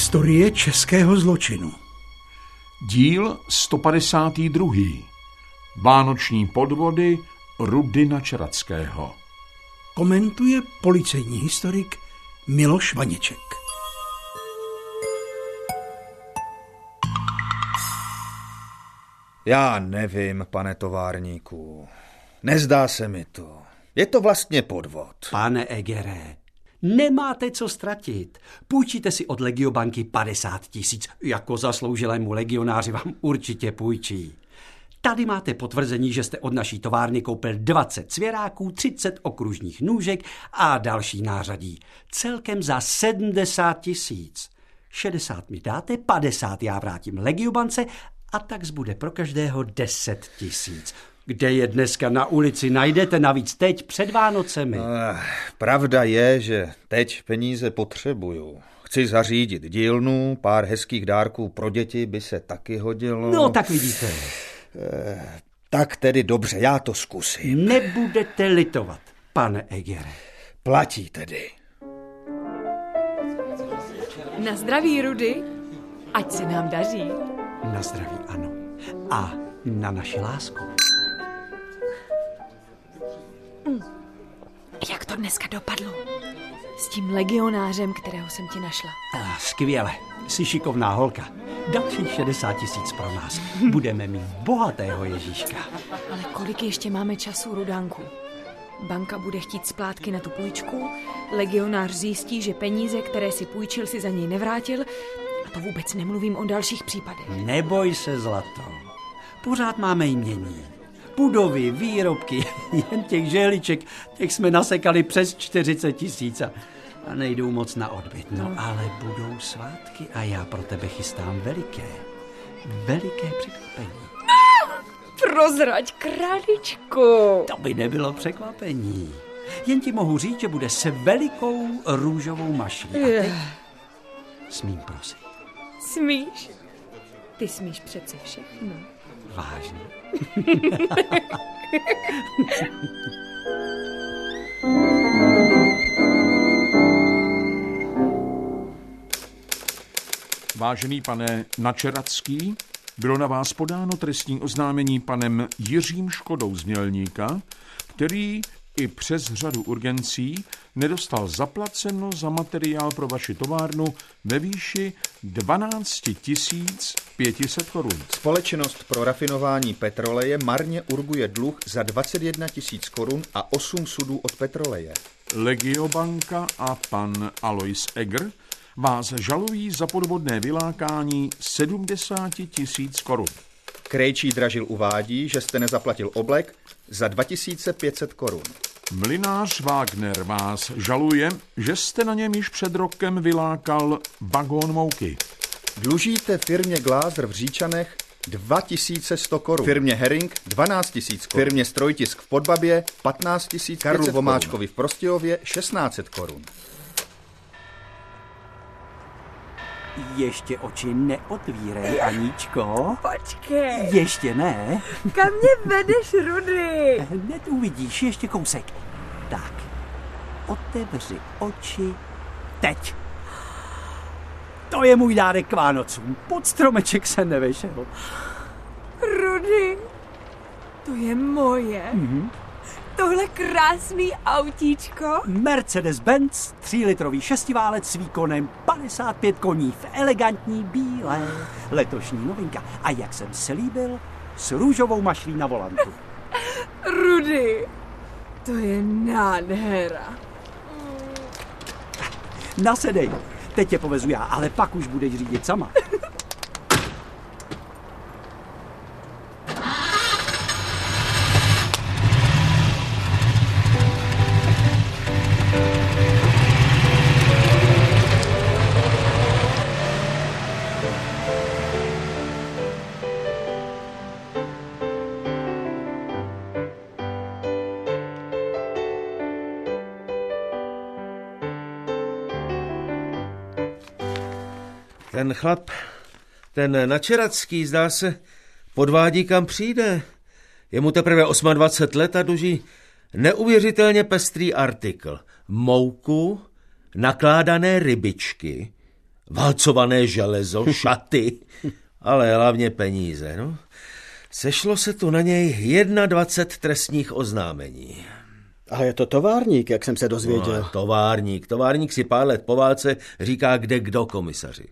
Historie českého zločinu. Díl 152. Vánoční podvody Rudina Čerackého. Komentuje policejní historik Miloš Vaněček. Já nevím, pane továrníku. Nezdá se mi to. Je to vlastně podvod. Pane Egere, nemáte co ztratit. Půjčíte si od Legiobanky 50 tisíc. Jako zasloužilému legionáři vám určitě půjčí. Tady máte potvrzení, že jste od naší továrny koupil 20 cvěráků, 30 okružních nůžek a další nářadí. Celkem za 70 tisíc. 60 mi dáte, 50 já vrátím Legiobance a tak zbude pro každého 10 tisíc. Kde je dneska na ulici najdete navíc teď před Vánocemi? Eh, pravda je, že teď peníze potřebuju. Chci zařídit dílnu, pár hezkých dárků pro děti by se taky hodilo. No, tak vidíte. Tak tedy dobře, já to zkusím. Nebudete litovat, pane Egere. Platí tedy. Na zdraví, Rudy. Ať se nám daří. Na zdraví, ano. A na naši lásku. Jak to dneska dopadlo? S tím legionářem, kterého jsem ti našla. Ah, skvěle. Jsi šikovná holka. Dalších 60 tisíc pro nás. Budeme mít bohatého Ježíška. Ale kolik ještě máme času, Rudánku? Banka bude chtít splátky na tu půjčku, legionář zjistí, že peníze, které si půjčil, si za něj nevrátil a to vůbec nemluvím o dalších případech. Neboj se, zlato. Pořád máme jmění. Budovy, výrobky, jen těch žehliček, těch jsme nasekali přes 40 tisíc a, a nejdou moc na odbyt. No ale budou svátky a já pro tebe chystám veliké, veliké překvapení. Prozrať, králičku! To by nebylo překvapení. Jen ti mohu říct, že bude se velikou růžovou maší. A teď smím prosit. Smíš? Ty smíš přece všechno. Vážně. Vážený pane Načeracký, bylo na vás podáno trestní oznámení panem Jiřím Škodou z Mělníka, který i přes řadu urgencí nedostal zaplaceno za materiál pro vaši továrnu ve výši 12 500 korun. Společnost pro rafinování petroleje marně urguje dluh za 21 tisíc korun a 8 sudů od petroleje. Legiobanka a pan Alois Egger vás žalují za podvodné vylákání 70 tisíc korun. Krejčí Dražil uvádí, že jste nezaplatil oblek za 2500 korun. Mlinář Wagner vás žaluje, že jste na něm již před rokem vylákal vagón mouky. Dlužíte firmě Glázer v Říčanech 2100 korun. Firmě Herring 12 tisíc korun. Firmě Strojtisk v Podbabě 15 tisíc Karlu Vomáčkovi v Prostějově 1600 korun. Ještě oči neotvírej, Aníčko. Počkej, Ještě ne. kam mě vedeš, Rudy? Hned uvidíš, ještě kousek. Tak, otevři oči teď. To je můj dárek k Vánocům. Pod stromeček se nevešel. Rudy, to je moje. Mm-hmm. Tohle krásný autíčko. Mercedes-Benz 3-litrový šestiválec s výkonem 55 koní v elegantní bílé. Letošní novinka. A jak jsem slíbil, s růžovou mašlí na volantu. Rudy, to je nádhera. Nasedej. Teď tě povezu já, ale pak už budeš řídit sama. Ten chlap, ten načeracký, zdá se, podvádí kam přijde. Je mu teprve 28 let a duží neuvěřitelně pestrý artikl. Mouku, nakládané rybičky, Válcované železo, šaty, ale hlavně peníze, no. Sešlo se tu na něj 21 trestních oznámení. Ale je to továrník, jak jsem se dozvěděl. No, továrník. Továrník si pár let po válce říká kde kdo komisaři.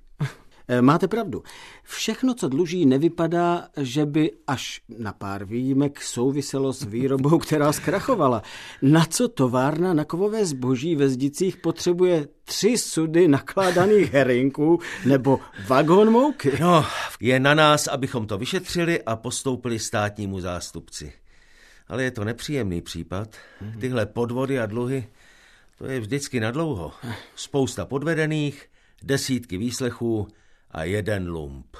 Eh, máte pravdu. Všechno, co dluží, nevypadá, že by až na pár výjimek souviselo s výrobou, která zkrachovala. Na co továrna na kovové zboží ve Zdicích potřebuje tři sudy nakládaných herinků nebo vagón mouky? No, je na nás, abychom to vyšetřili a postoupili státnímu zástupci. Ale je to nepříjemný případ. Tyhle podvody a dluhy, to je vždycky na dlouho. Spousta podvedených, desítky výslechů a jeden lump.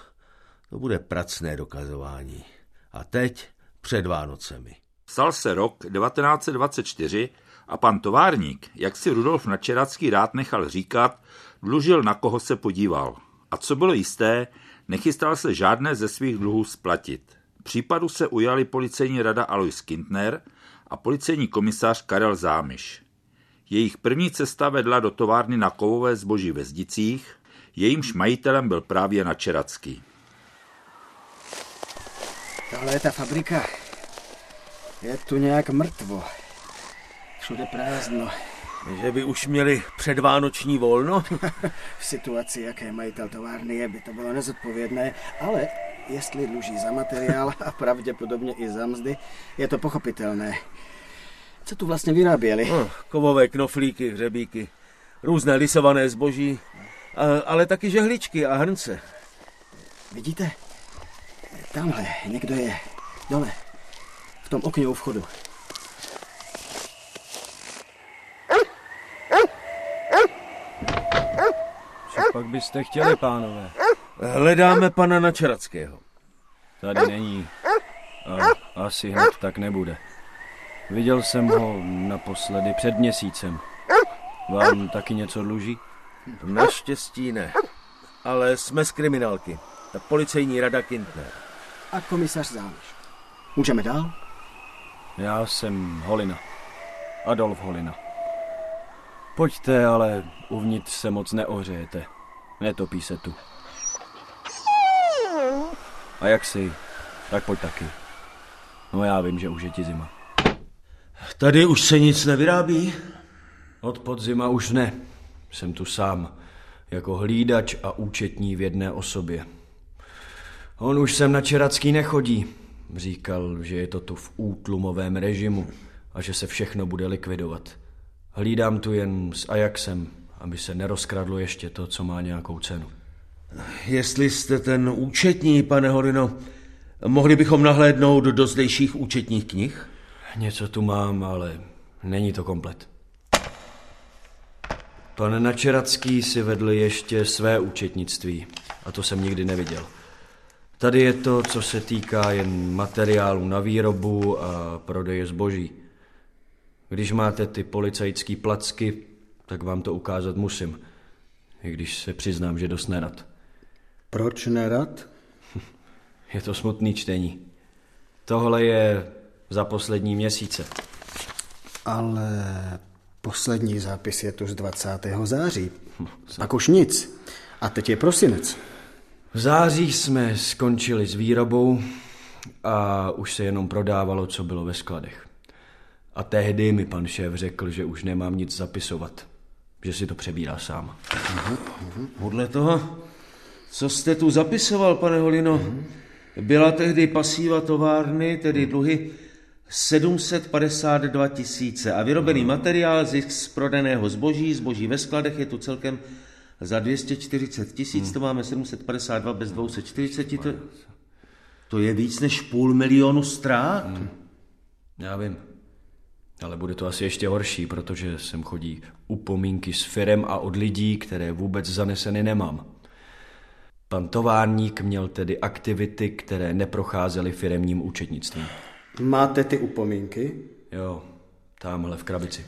To bude pracné dokazování. A teď před Vánocemi. Psal se rok 1924 a pan továrník, jak si Rudolf Načeracký rád nechal říkat, dlužil na koho se podíval. A co bylo jisté, nechystal se žádné ze svých dluhů splatit. Případu se ujali policejní rada Alois Kintner a policejní komisař Karel Zámiš. Jejich první cesta vedla do továrny na kovové zboží ve Zdicích, jejímž majitelem byl právě Načeracký. Tohle je ta fabrika. Je tu nějak mrtvo. Všude prázdno. Že by už měli předvánoční volno? v situaci, jaké majitel továrny je, by to bylo nezodpovědné, ale jestli dluží za materiál a pravděpodobně i za mzdy, je to pochopitelné. Co tu vlastně vyráběli? No, kovové knoflíky, hřebíky, různé lisované zboží, ale taky žehličky a hrnce. Vidíte? Tamhle někdo je. Dole. V tom okně u vchodu. Co pak byste chtěli, pánové? Hledáme pana Načerackého. Tady není. A asi hned tak nebude. Viděl jsem ho naposledy před měsícem. Vám taky něco dluží? Naštěstí ne. Ale jsme z kriminálky. Policejní rada Kintner. A komisař Zámiš. Můžeme dál? Já jsem Holina. Adolf Holina. Pojďte, ale uvnitř se moc neohřejete. Netopí se tu. A jak si? Tak pojď taky. No já vím, že už je ti zima. Tady už se nic nevyrábí? Od podzima už ne. Jsem tu sám, jako hlídač a účetní v jedné osobě. On už sem na Čeracký nechodí. Říkal, že je to tu v útlumovém režimu a že se všechno bude likvidovat. Hlídám tu jen s Ajaxem, aby se nerozkradlo ještě to, co má nějakou cenu. Jestli jste ten účetní, pane Horino, mohli bychom nahlédnout do zdejších účetních knih? Něco tu mám, ale není to komplet. Pan Načeracký si vedl ještě své účetnictví a to jsem nikdy neviděl. Tady je to, co se týká jen materiálu na výrobu a prodeje zboží. Když máte ty policajtský placky, tak vám to ukázat musím. I když se přiznám, že dost nerad. Proč nerad? Je to smutný čtení. Tohle je za poslední měsíce. Ale poslední zápis je tu z 20. září. Pak už nic. A teď je prosinec. V září jsme skončili s výrobou a už se jenom prodávalo, co bylo ve skladech. A tehdy mi pan šéf řekl, že už nemám nic zapisovat, že si to přebírá sám. Podle toho, co jste tu zapisoval, pane Holino, byla tehdy pasíva továrny, tedy dluhy 752 tisíce a vyrobený materiál, zisk z prodaného zboží, zboží ve skladech je tu celkem za 240 tisíc, to máme 752 bez 240, to, to je víc než půl milionu ztrát. Já vím. Ale bude to asi ještě horší, protože sem chodí upomínky s firem a od lidí, které vůbec zaneseny nemám. Pan továrník měl tedy aktivity, které neprocházely firemním účetnictvím. Máte ty upomínky? Jo, tamhle v krabici.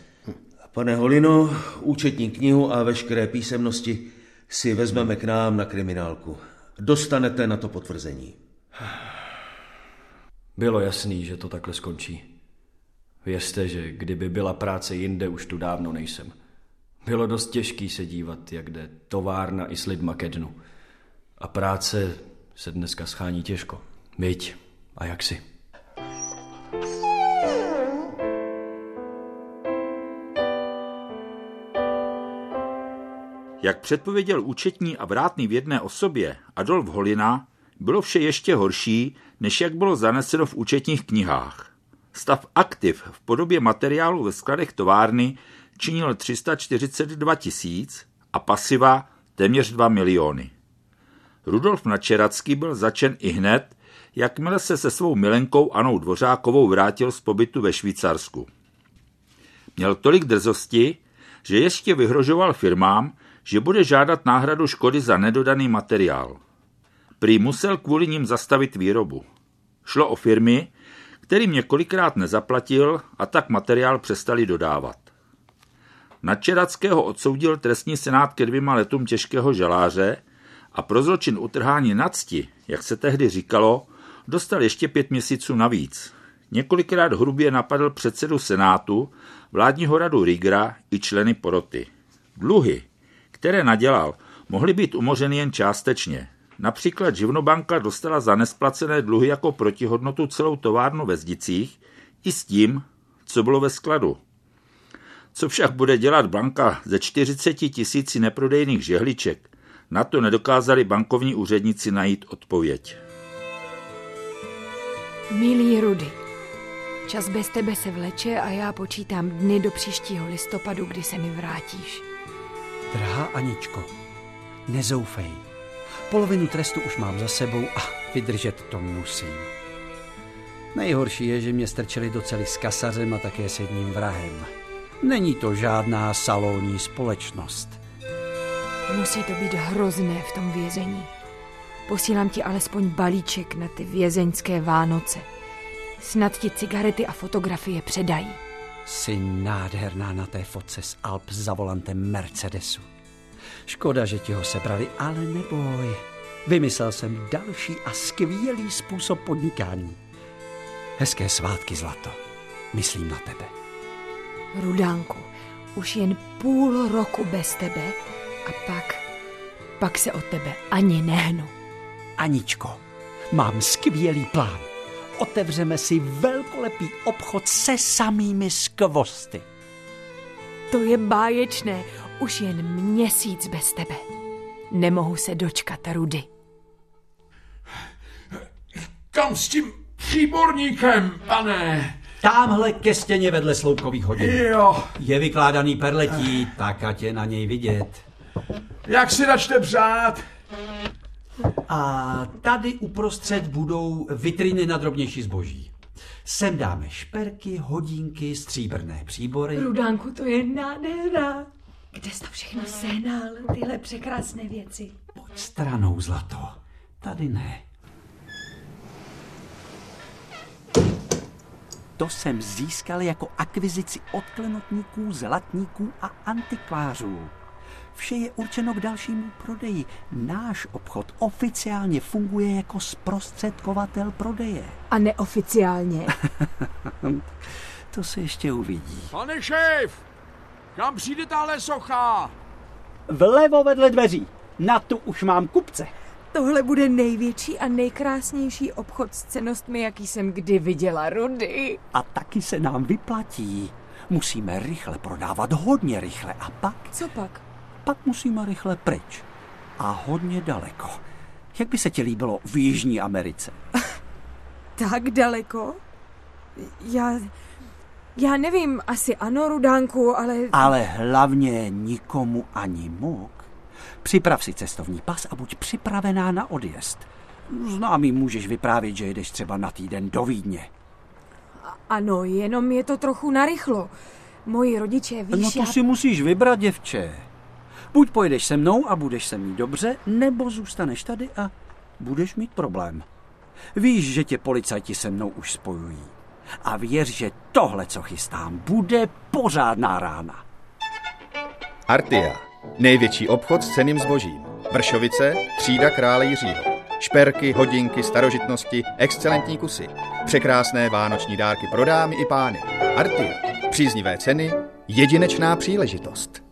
Pane Holino, účetní knihu a veškeré písemnosti si vezmeme k nám na kriminálku. Dostanete na to potvrzení. Bylo jasný, že to takhle skončí. Vězte, že kdyby byla práce jinde, už tu dávno nejsem. Bylo dost těžký se dívat, jak jde továrna i s lidma ke dnu. A práce se dneska schání těžko. Myť, a jak si? Jak předpověděl účetní a vrátný v jedné osobě Adolf Holina, bylo vše ještě horší, než jak bylo zaneseno v účetních knihách. Stav aktiv v podobě materiálu ve skladech továrny činil 342 tisíc a pasiva téměř 2 miliony. Rudolf Načeracký byl začen i hned, jakmile se se svou milenkou Anou Dvořákovou vrátil z pobytu ve Švýcarsku. Měl tolik drzosti, že ještě vyhrožoval firmám, že bude žádat náhradu škody za nedodaný materiál. Prý musel kvůli ním zastavit výrobu. Šlo o firmy, kterým několikrát nezaplatil a tak materiál přestali dodávat. Nadčerackého odsoudil trestní senát ke dvěma letům těžkého žaláře a pro zločin utrhání nadsti, jak se tehdy říkalo, dostal ještě pět měsíců navíc. Několikrát hrubě napadl předsedu senátu, vládního radu Rigra i členy poroty. Dluhy, které nadělal, mohly být umořeny jen částečně. Například Živnobanka dostala za nesplacené dluhy jako protihodnotu celou továrnu ve Zdicích i s tím, co bylo ve skladu. Co však bude dělat banka ze 40 tisíci neprodejných žehliček, na to nedokázali bankovní úředníci najít odpověď. Milý Rudy, čas bez tebe se vleče a já počítám dny do příštího listopadu, kdy se mi vrátíš. Drahá Aničko, nezoufej. Polovinu trestu už mám za sebou a vydržet to musím. Nejhorší je, že mě strčili do cely s kasařem a také s jedním vrahem. Není to žádná salonní společnost. Musí to být hrozné v tom vězení. Posílám ti alespoň balíček na ty vězeňské Vánoce. Snad ti cigarety a fotografie předají. Jsi nádherná na té fotce s Alp za volantem Mercedesu. Škoda, že ti ho sebrali, ale neboj. Vymyslel jsem další a skvělý způsob podnikání. Hezké svátky, zlato. Myslím na tebe. Rudánku, už jen půl roku bez tebe a pak, pak se od tebe ani nehnu. Aničko, mám skvělý plán. Otevřeme si velkolepý obchod se samými skvosty. To je báječné, už jen měsíc bez tebe. Nemohu se dočkat, Rudy. Kam s tím příborníkem, pane? Támhle ke stěně vedle sloupkových hodin. Jo, Je vykládaný perletí, tak ať je na něj vidět. jak si načte přát? A tady uprostřed budou vitriny na drobnější zboží. Sem dáme šperky, hodinky, stříbrné příbory. Rudánku, to je nádhera. Kde jsi to všechno sehnal, tyhle překrásné věci? Pojď stranou, zlato. Tady ne. To jsem získal jako akvizici od klenotníků, zlatníků a antikvářů. Vše je určeno k dalšímu prodeji. Náš obchod oficiálně funguje jako zprostředkovatel prodeje. A neoficiálně. To se ještě uvidí. Pane šéf, kam přijde tahle socha? Vlevo vedle dveří. Na tu už mám kupce. Tohle bude největší a nejkrásnější obchod s cenostmi, jaký jsem kdy viděla, Rudy. A taky se nám vyplatí. Musíme rychle prodávat, hodně rychle. A pak, Co pak? Pak musíme rychle pryč. A hodně daleko. Jak by se ti líbilo v Jižní Americe? Tak daleko? Já... Já nevím, asi ano, Rudánku, ale... Ale hlavně nikomu ani muk. Připrav si cestovní pas a buď připravená na odjezd. Známý můžeš vyprávět, že jedeš třeba na týden do Vídně. Ano, jenom je to trochu narychlo. Moji rodiče, víš, No to já... si musíš vybrat, děvče. Buď pojedeš se mnou a budeš se mít dobře, nebo zůstaneš tady a budeš mít problém. Víš, že tě policajti se mnou už spojují. A věř, že tohle, co chystám, bude pořádná rána. Artia. Největší obchod s ceným zbožím. Vršovice, třída krále Jiřího. Šperky, hodinky, starožitnosti, excelentní kusy. Překrásné vánoční dárky pro dámy i pány. Artia. Příznivé ceny, jedinečná příležitost.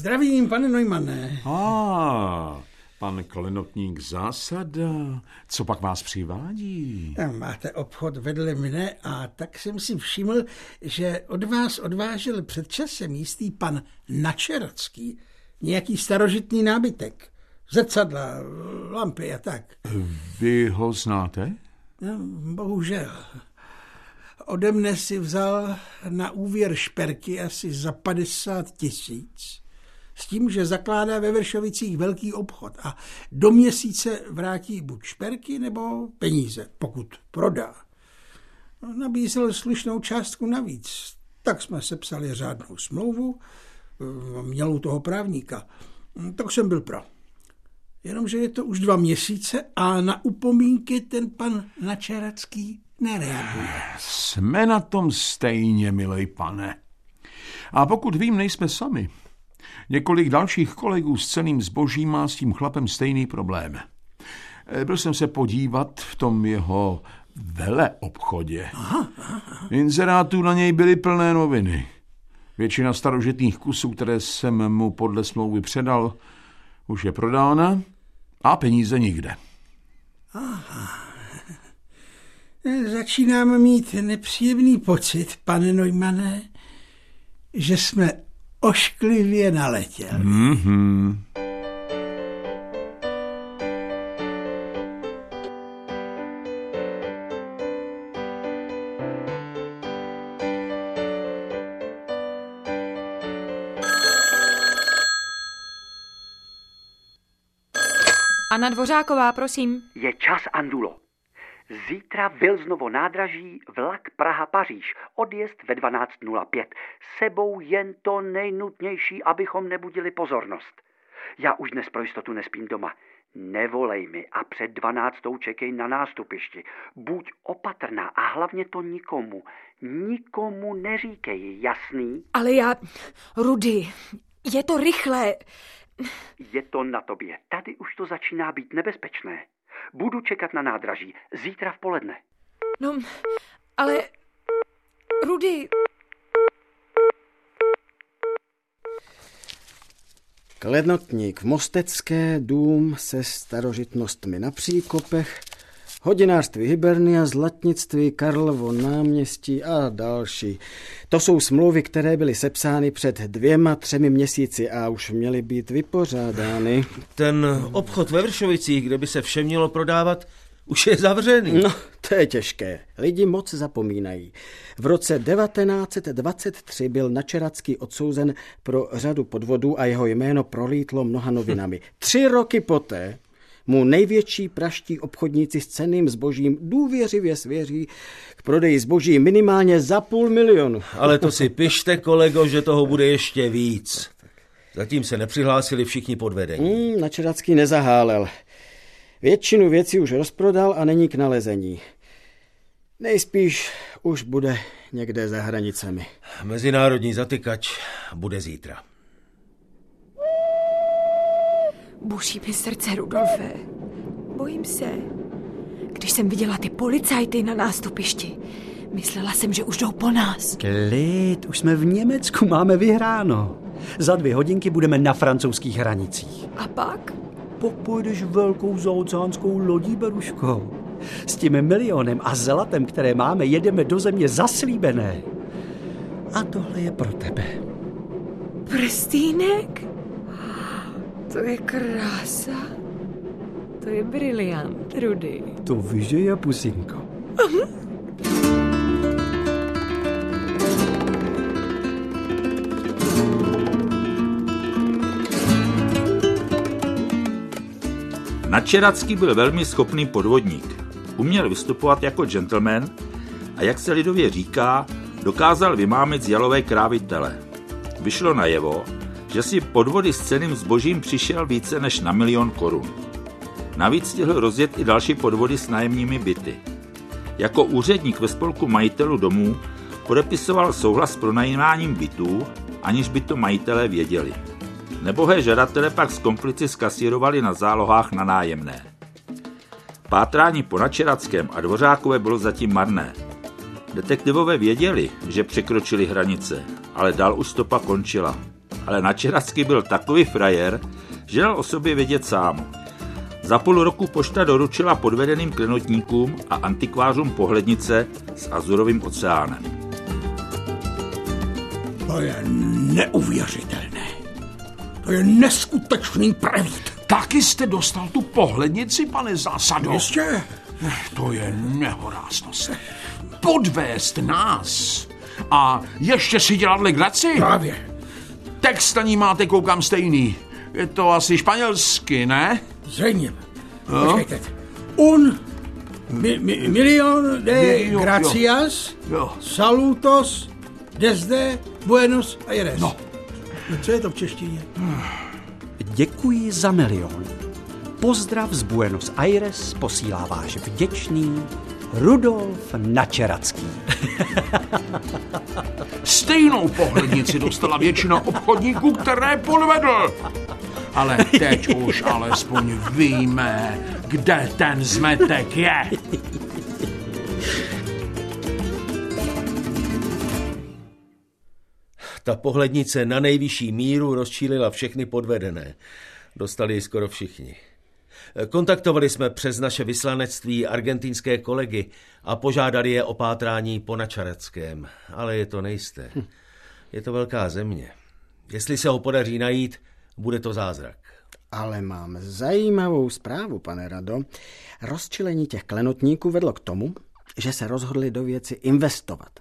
Zdravím, pane Neumanne. A, pan klenotník zásada. Co pak vás přivádí? Máte obchod vedle mne a tak jsem si všiml, že od vás odvážel před časem jistý pan Načeracký nějaký starožitný nábytek. Zrcadla, lampy a tak. Vy ho znáte? No, bohužel. Ode mne si vzal na úvěr šperky asi za 50 tisíc. S tím, že zakládá ve Vršovicích velký obchod a do měsíce vrátí buď šperky nebo peníze, pokud prodá. Nabízel slušnou částku navíc. Tak jsme sepsali řádnou smlouvu, měl u toho právníka. Tak jsem byl pro. Jenomže je to už dva měsíce a na upomínky ten pan Načeracký nereaguje. Jsme na tom stejně, milej pane. A pokud vím, nejsme sami. Několik dalších kolegů s ceným zbožím má s tím chlapem stejný problém. Byl jsem se podívat v tom jeho vele obchodě. Inzerátů na něj byly plné noviny. Většina starožitných kusů, které jsem mu podle smlouvy předal, už je prodána a peníze nikde. Aha. Začínám mít nepříjemný pocit, pane Neumane, že jsme ošklivě naletěli. Mm-hmm. Anna Dvořáková, prosím. Je čas, Andulo. Zítra Vilznovo nádraží, vlak Praha-Paříž, odjezd ve 12.05. Sebou jen to nejnutnější, abychom nebudili pozornost. Já už dnes pro jistotu nespím doma. Nevolej mi a před dvanáctou čekej na nástupišti. Buď opatrná a hlavně to nikomu, nikomu neříkej, jasný? Ale já... Rudy, je to rychlé. Je to na tobě. Tady už to začíná být nebezpečné. Budu čekat na nádraží. Zítra v poledne. No, ale... Rudy... Klenotník v Mostecké, dům se starožitnostmi na příkopech, hodinářství Hibernia, zlatnictví, Karlovo náměstí a další. To jsou smlouvy, které byly sepsány před dvěma, třemi měsíci a už měly být vypořádány. Ten obchod ve Vršovicích, kde by se vše mělo prodávat, už je zavřený. No, to je těžké. Lidi moc zapomínají. V roce 1923 byl Načeracký odsouzen pro řadu podvodů a jeho jméno prolítlo mnoha novinami. Tři roky poté mu největší praští obchodníci s ceným zbožím důvěřivě svěří k prodeji zboží minimálně za půl milionu. Ale to si pište, kolego, že toho bude ještě víc. Zatím se nepřihlásili všichni podvedení. Hmm, Načeracký nezahálel. Většinu věcí už rozprodal a není k nalezení. Nejspíš už bude někde za hranicemi. Mezinárodní zatykač bude zítra. Buší mi srdce, Rudolfe. Bojím se. Když jsem viděla ty policajty na nástupišti, myslela jsem, že už jdou po nás. Klid, už jsme v Německu, máme vyhráno. Za dvě hodinky budeme na francouzských hranicích. A pak? Pak pojedeš velkou zaoceánskou lodí, Beruško. S tím milionem a zlatem, které máme, jedeme do země zaslíbené. A tohle je pro tebe. Prstínek? To je krása. To je briliant, Rudy. To víš, že je, pusinko. Načeracký byl velmi schopný podvodník. Uměl vystupovat jako gentleman a jak se lidově říká, dokázal vymámit z jalové krávy tele. Vyšlo najevo, že si podvody s ceným zbožím přišel více než na milion korun. Navíc stihl rozjet i další podvody s nájemními byty. Jako úředník ve spolku majitelů domů podepisoval souhlas s pronajímáním bytů, aniž by to majitelé věděli. Nebohé žadatele pak s komplici skasírovali na zálohách na nájemné. Pátrání po Načerackém a Dvořákové bylo zatím marné. Detektivové věděli, že překročili hranice, ale dál už stopa končila. Ale Načeracký byl takový frajer, že dal o sobě vědět sám. Za půl roku pošta doručila podvedeným klenotníkům a antikvářům pohlednice s azurovým oceánem. To je neuvěřitelné. To je neskutečný prevít. Taky jste dostal tu pohlednici, pane Zásado? Jistě. To je nehoráznost. Podvést nás a ještě si dělat legraci? Právě. Text na ní máte, koukám, stejný. Je to asi španělsky, ne? Zřejmě. Počkejte. Un mi, mi, milion de Jo, jo. gracias Jo. salutos desde Buenos Aires. No. No, Co je to v češtině? Děkuji za milion. Pozdrav z Buenos Aires posílá váš vděčný Rudolf Načeracký. Stejnou pohlednici dostala většina obchodníků, které podvedl. Ale teď už alespoň víme, kde ten zmetek je. Ta pohlednice na nejvyšší míru rozčílila všechny podvedené. Dostali ji skoro všichni. Kontaktovali jsme přes naše vyslanectví argentinské kolegy a požádali je o pátrání po Načareckém, ale je to nejisté. Je to velká země. Jestli se ho podaří najít, bude to zázrak. Ale mám zajímavou zprávu, pane Rado. Rozčilení těch klenotníků vedlo k tomu, že se rozhodli do věci investovat.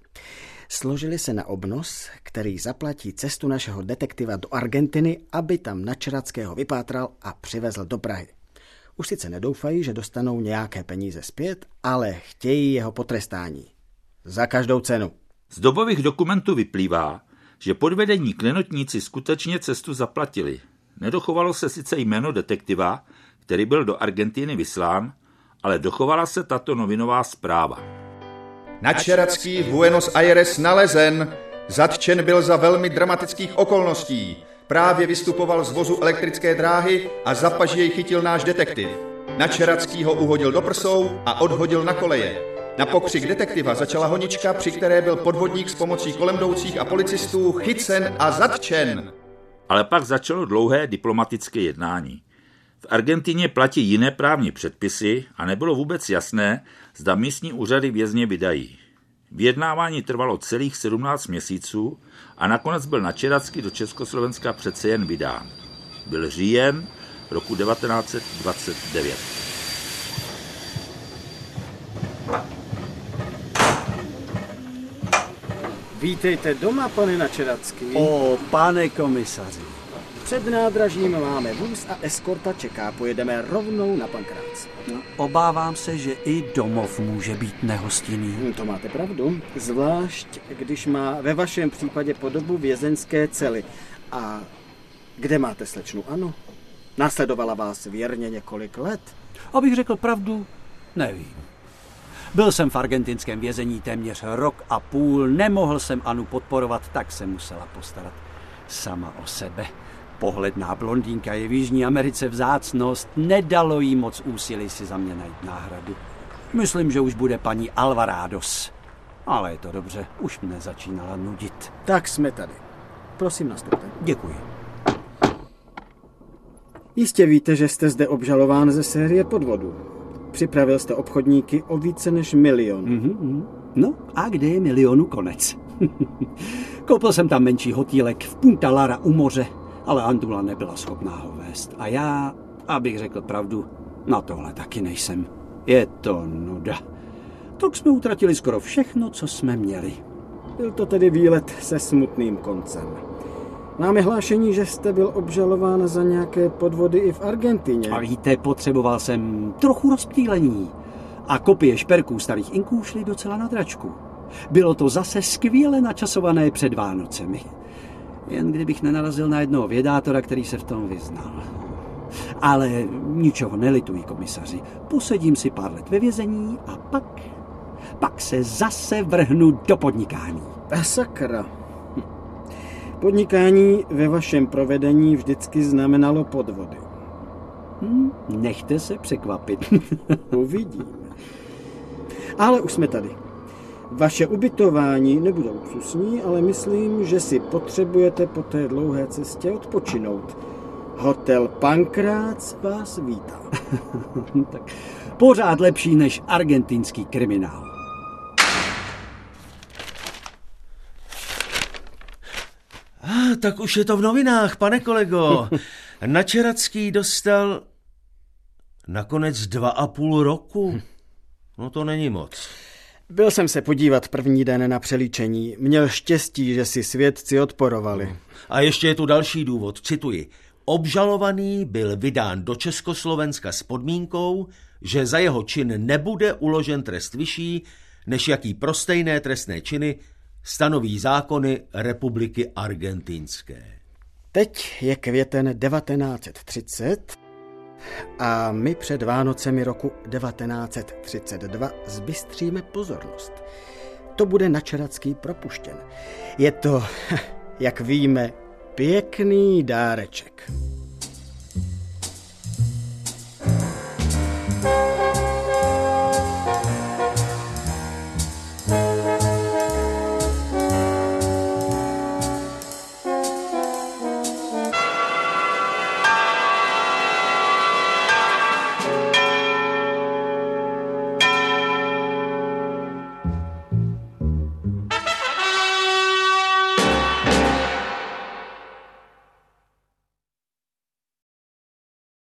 Složili se na obnos, který zaplatí cestu našeho detektiva do Argentiny, aby tam Načerackého vypátral a přivezl do Prahy. Už sice nedoufají, že dostanou nějaké peníze zpět, ale chtějí jeho potrestání. Za každou cenu. Z dobových dokumentů vyplývá, že podvedení klenotníci skutečně cestu zaplatili. Nedochovalo se sice jméno detektiva, který byl do Argentiny vyslán, ale dochovala se tato novinová zpráva. Načeracký v Buenos Aires nalezen. Zatčen byl za velmi dramatických okolností. Právě vystupoval z vozu elektrické dráhy a za jej chytil náš detektiv. Načeracký ho uhodil do prsou a odhodil na koleje. Na pokřik detektiva začala honička, při které byl podvodník s pomocí kolem jdoucích a policistů chycen a zatčen. Ale pak začalo dlouhé diplomatické jednání. V Argentině platí jiné právní předpisy a nebylo vůbec jasné, zda místní úřady vězně vydají. Vyjednávání trvalo celých 17 měsíců a nakonec byl Načeracký do Československa přece jen vydán. Byl říjen roku 1929. Vítejte doma, pane Načeracký. O, pane komisaři. Před nádražím máme vůz a eskorta čeká. Pojedeme rovnou na Pankrác. No, obávám se, že i domov může být nehostinný. Hm, To máte pravdu. Zvlášť, když má ve vašem případě podobu vězeňské cely. A kde máte slečnu Ano? Následovala vás věrně několik let. Abych řekl pravdu, nevím. Byl jsem v argentinském vězení téměř rok a půl, nemohl jsem Anu podporovat, tak se musela postarat sama o sebe. Pohledná blondýnka je v Jižní Americe vzácnost, nedalo jí moc úsilí si za mě najít náhradu. Myslím, že už bude paní Alvarados. Ale je to dobře, už mne začínala nudit. Tak jsme tady. Prosím, nastupte. Děkuji. Jistě víte, že jste zde obžalován ze série podvodů. Připravil jste obchodníky o více než milion. Mhm. No a kde je milionu konec? Koupil jsem tam menší hotýlek v Punta Lara u moře, ale Andula nebyla schopná ho vést. A já, abych řekl pravdu, na tohle taky nejsem. Je to nuda. Tak jsme utratili skoro všechno, co jsme měli. Byl to tedy výlet se smutným koncem. Máme hlášení, že jste byl obžalován za nějaké podvody i v Argentině. A víte, potřeboval jsem trochu rozptýlení. A kopie šperků starých inků šly docela na dračku. Bylo to zase skvěle načasované před Vánocemi. Jen kdybych nenarazil na jednoho vědátora, který se v tom vyznal. Ale ničeho nelituji, komisaři. Posedím si pár let ve vězení a pak... Pak se zase vrhnu do podnikání. A sakra. Podnikání ve vašem provedení vždycky znamenalo podvody. Hm, nechte se překvapit. Uvidíme. Ale už jsme tady. Vaše ubytování nebude luxusní, ale myslím, že si potřebujete po té dlouhé cestě odpočinout. Hotel Pankrác vás vítá. tak pořád lepší než argentinský kriminál. Ah, tak už je to v novinách, pane kolego. Načeracký dostal nakonec dva a půl roku. No to není moc. Byl jsem se podívat první den na přelíčení. Měl štěstí, že si svědci odporovali. A ještě je tu další důvod, cituji. Obžalovaný byl vydán do Československa s podmínkou, že za jeho čin nebude uložen trest vyšší, než jaký prostejné trestné činy stanoví zákony Republiky Argentinské. Teď je květen 1930 a my před Vánocemi roku 1932 zbystříme pozornost. To bude Načeracký propuštěn. Je to, jak víme, pěkný dáreček.